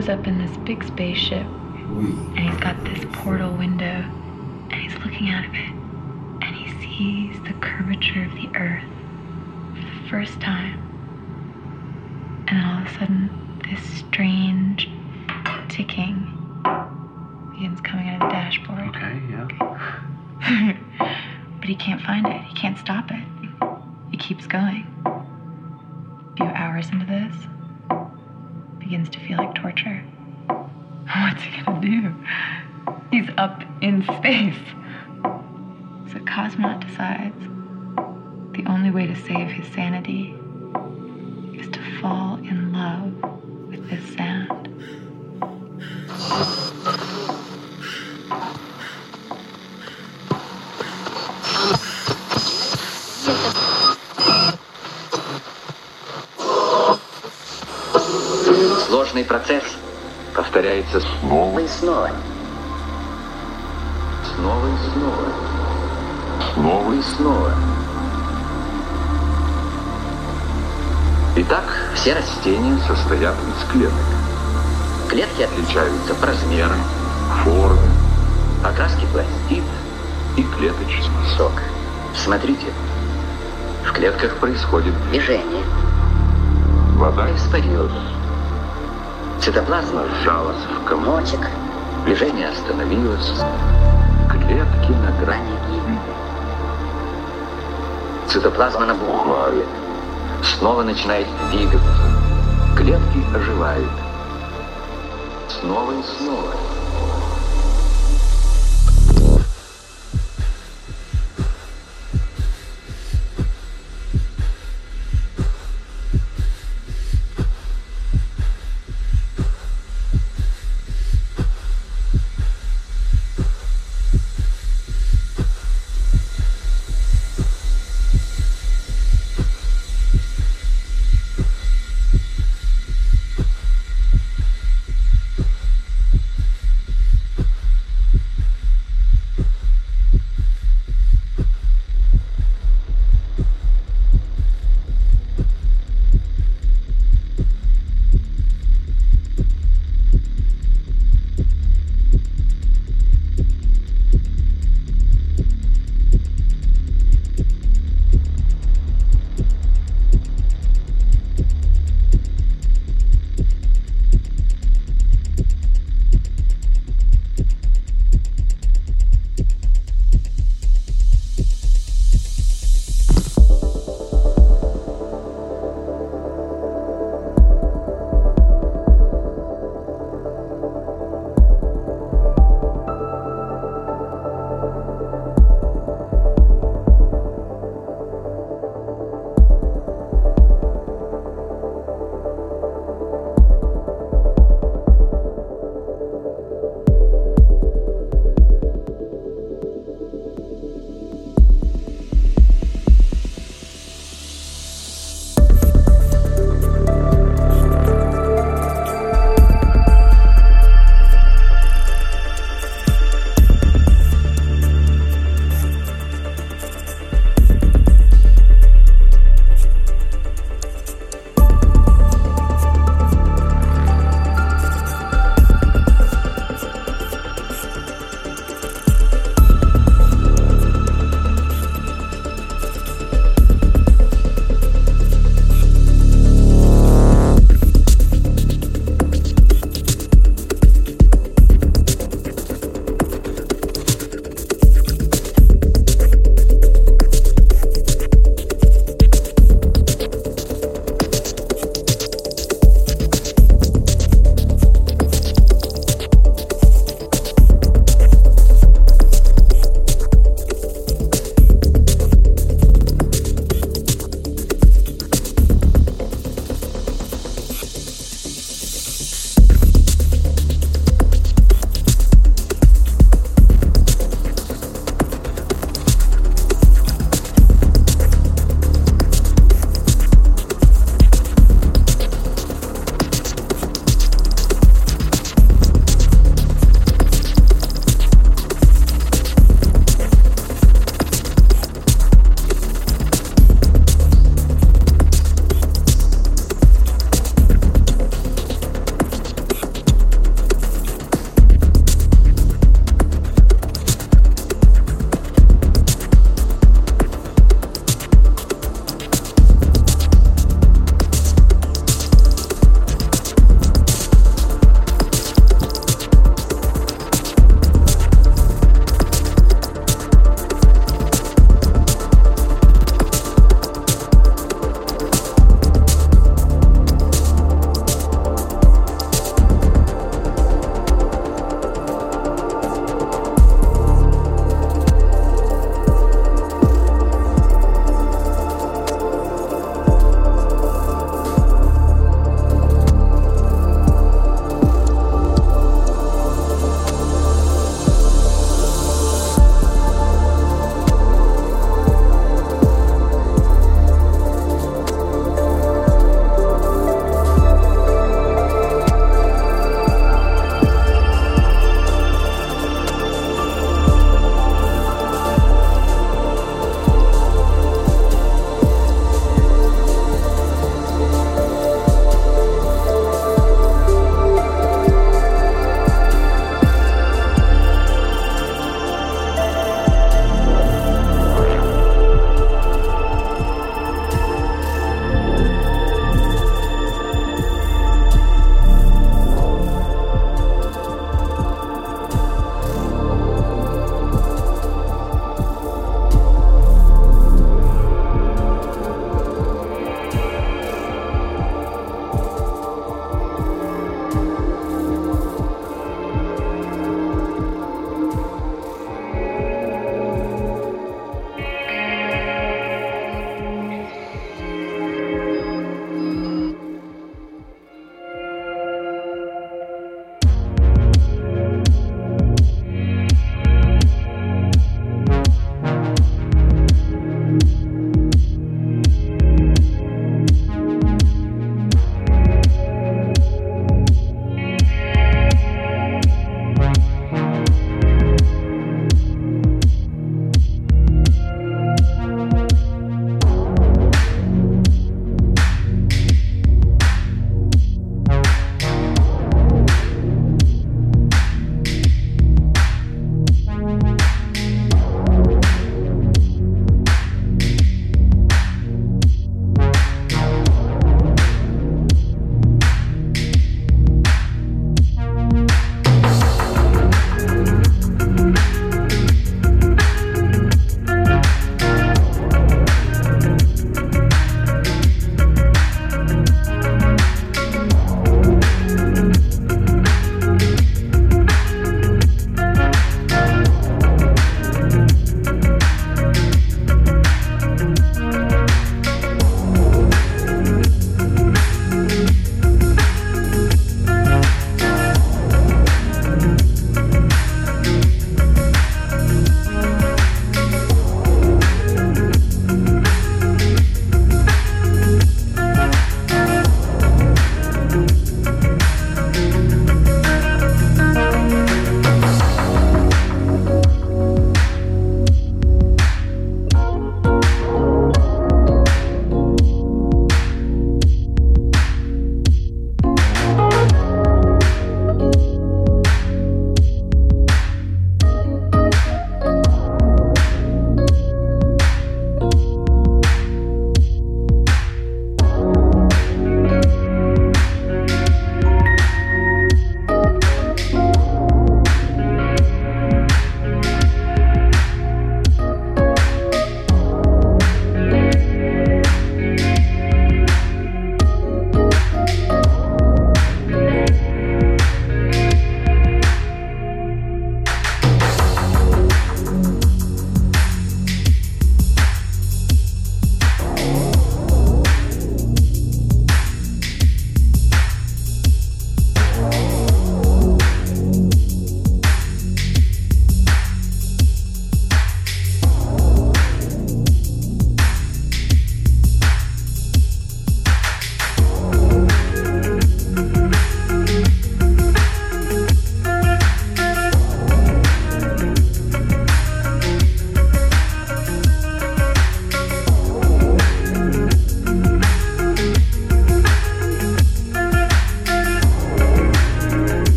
Goes up in this big spaceship and he's got this portal window and he's looking out of it and he sees the curvature of the earth for the first time. And then all of a sudden, this strange ticking begins coming out of the dashboard. Okay, yeah. but he can't find it. He can't stop it. It keeps going. A few hours into this, begins to feel like torture. What's he gonna do? He's up in space. So Cosmonaut decides the only way to save his sanity is to fall in love with this sound. Сложный процесс повторяется снова и снова. Снова и снова. Снова и снова. Итак, все растения состоят из клеток. Клетки отличаются по размерам, форме, окраске пластид и клеточный сок. Смотрите, в клетках происходит движение. Вода испарилась. Цитоплазма сжалась в комочек. Движение остановилось. Клетки на грани гибели. Цитоплазма набухает. Снова начинает двигаться. Клетки оживают. Снова и снова.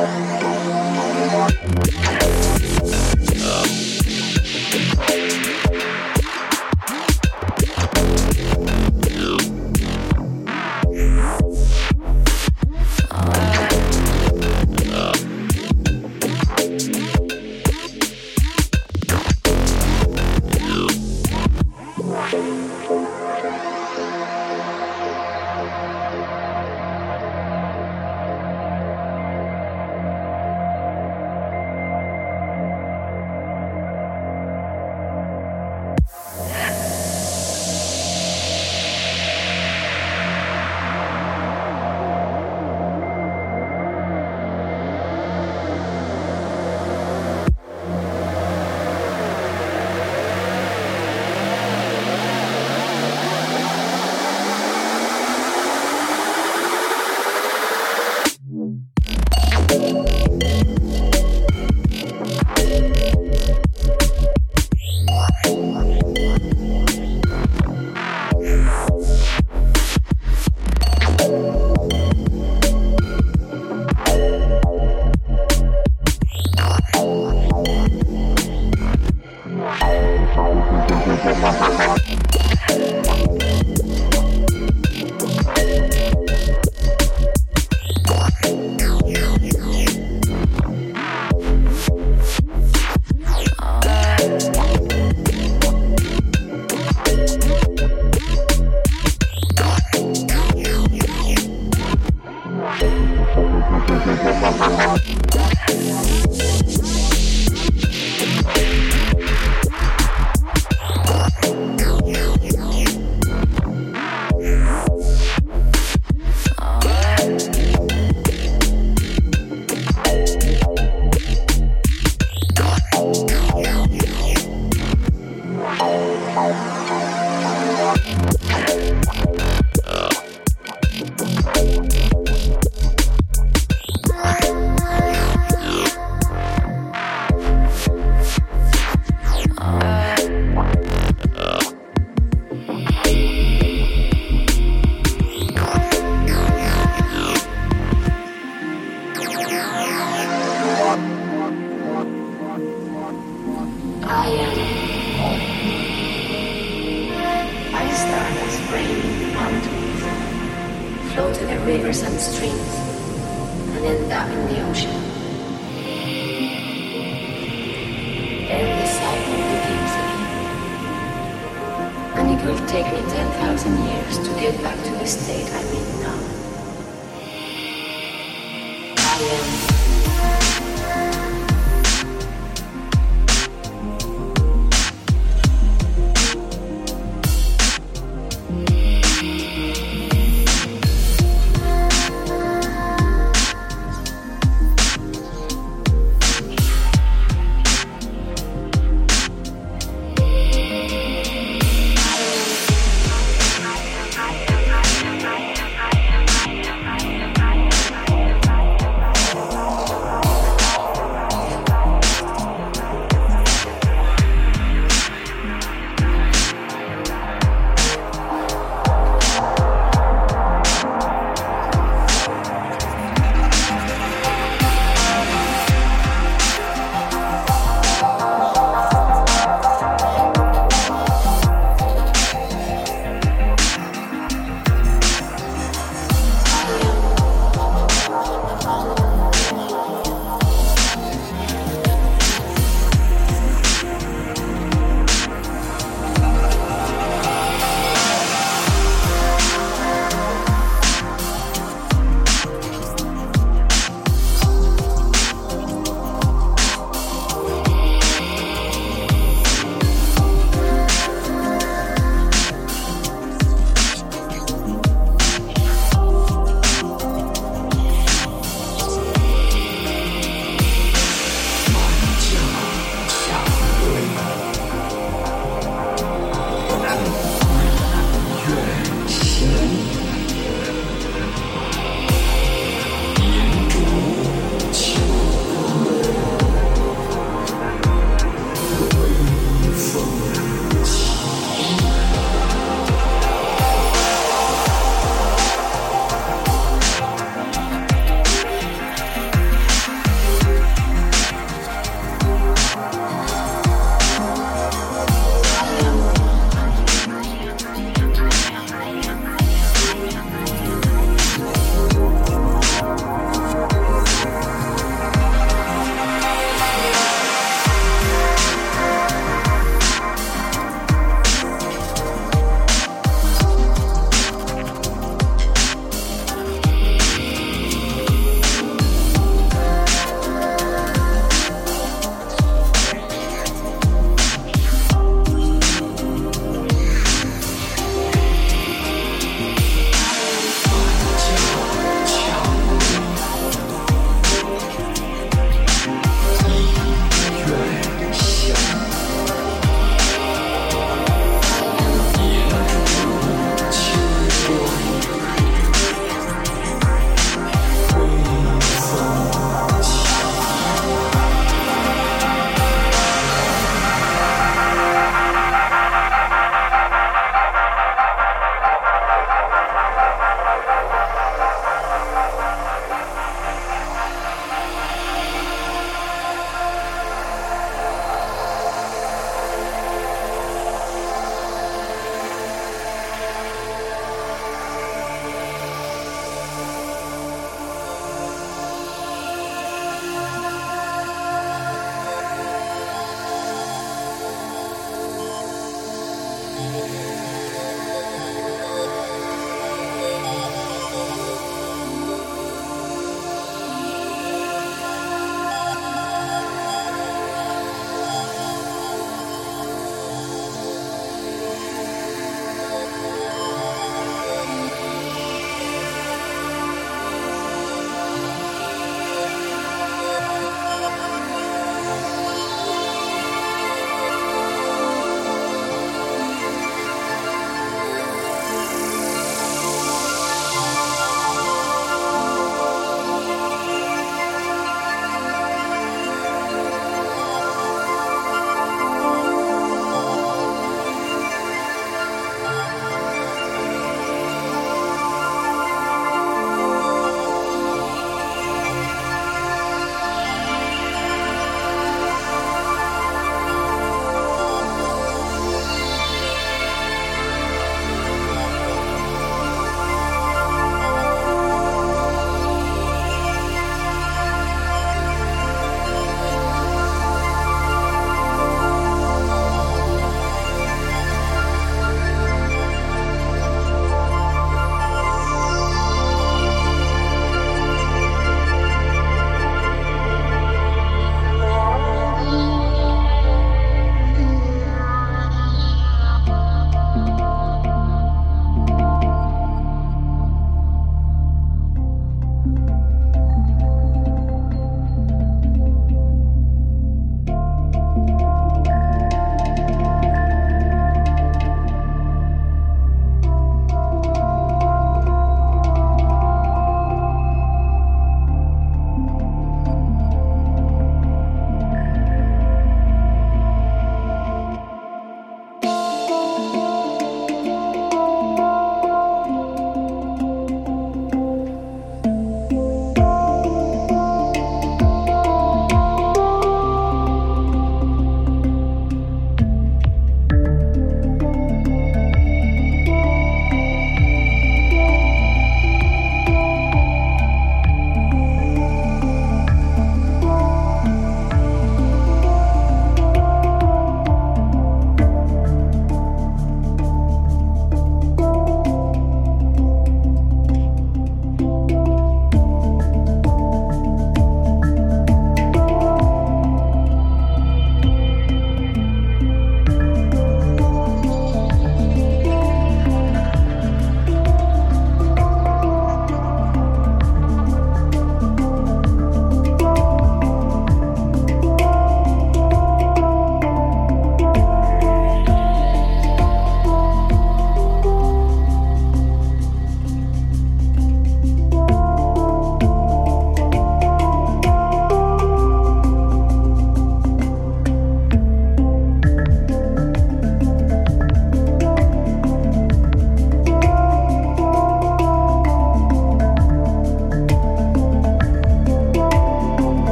Bye.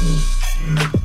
Mm-hmm.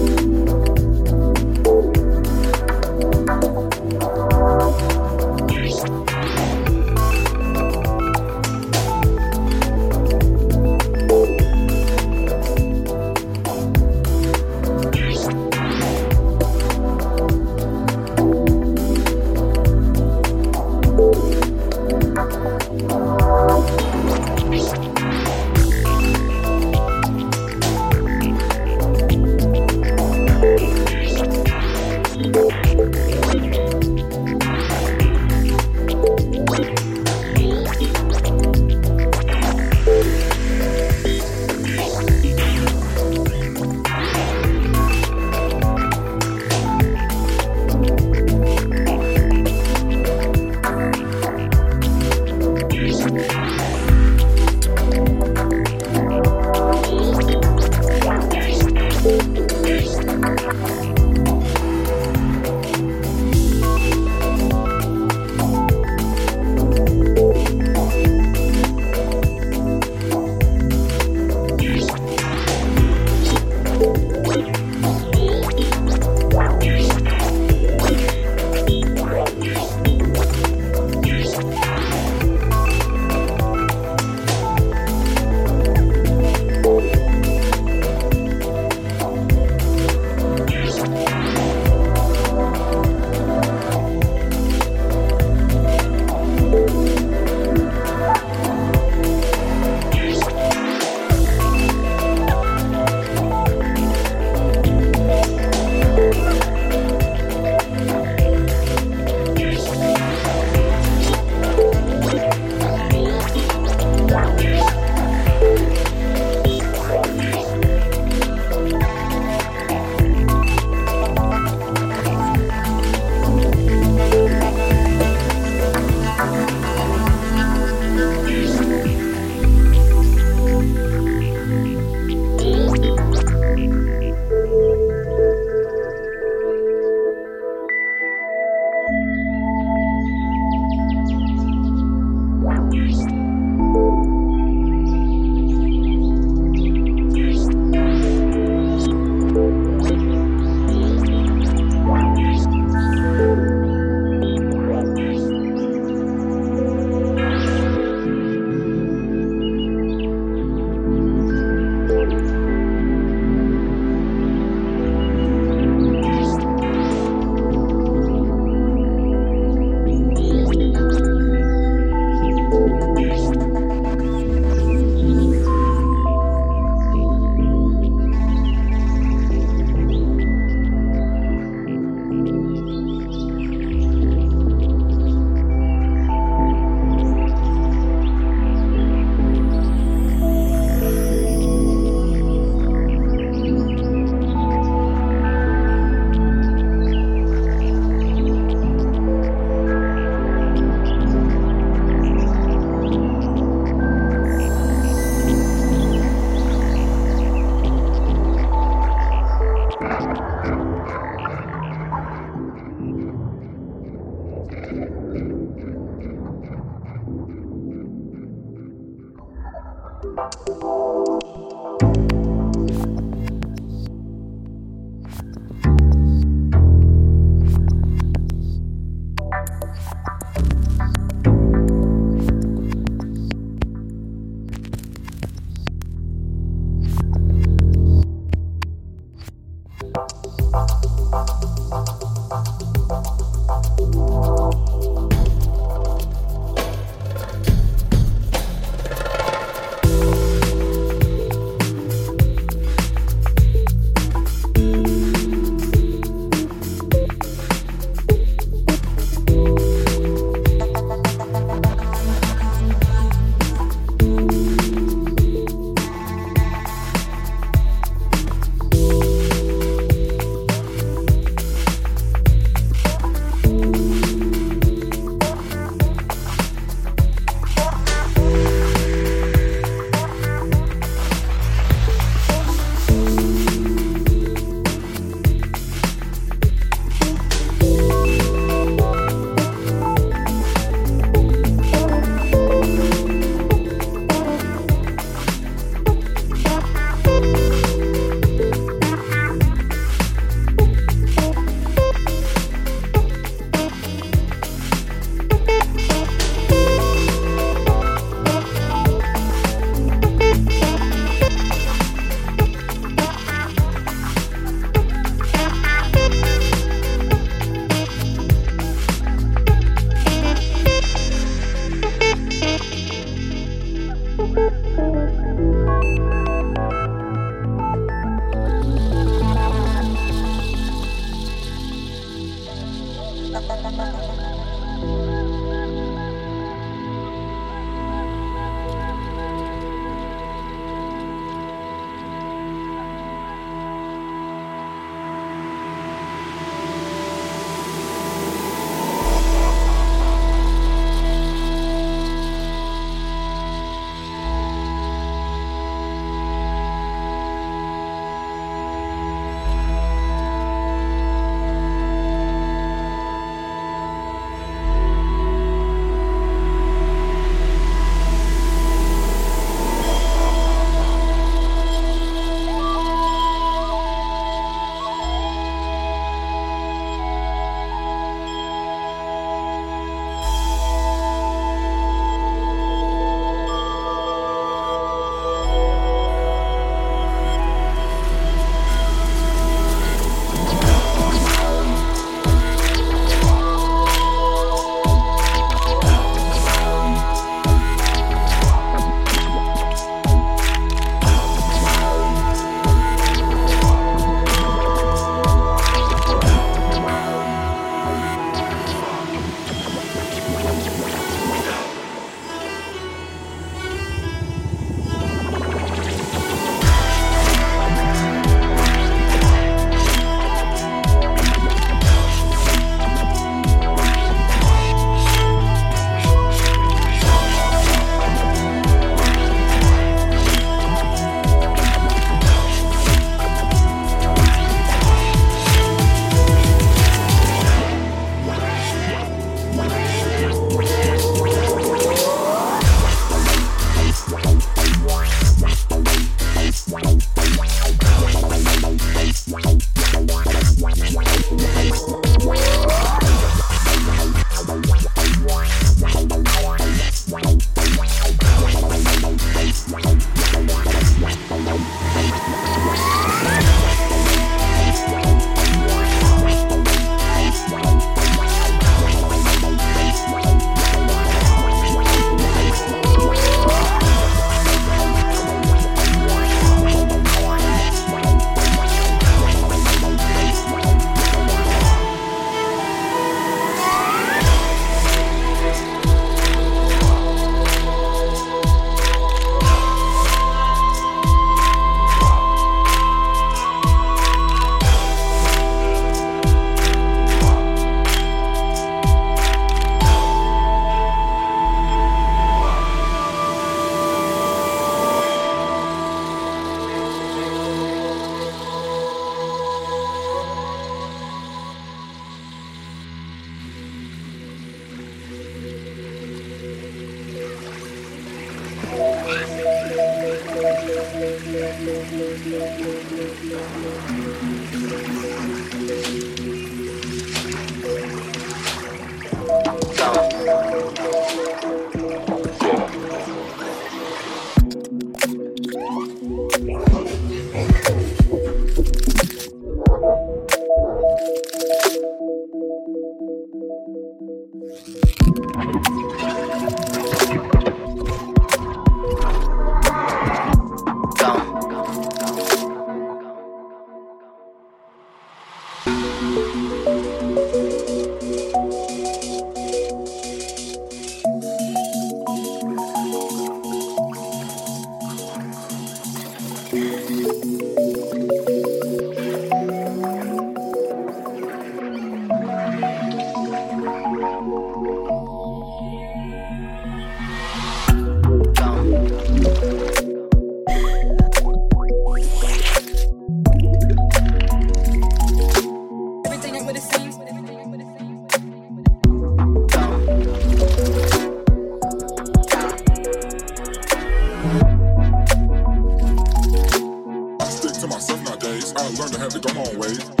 the hallways.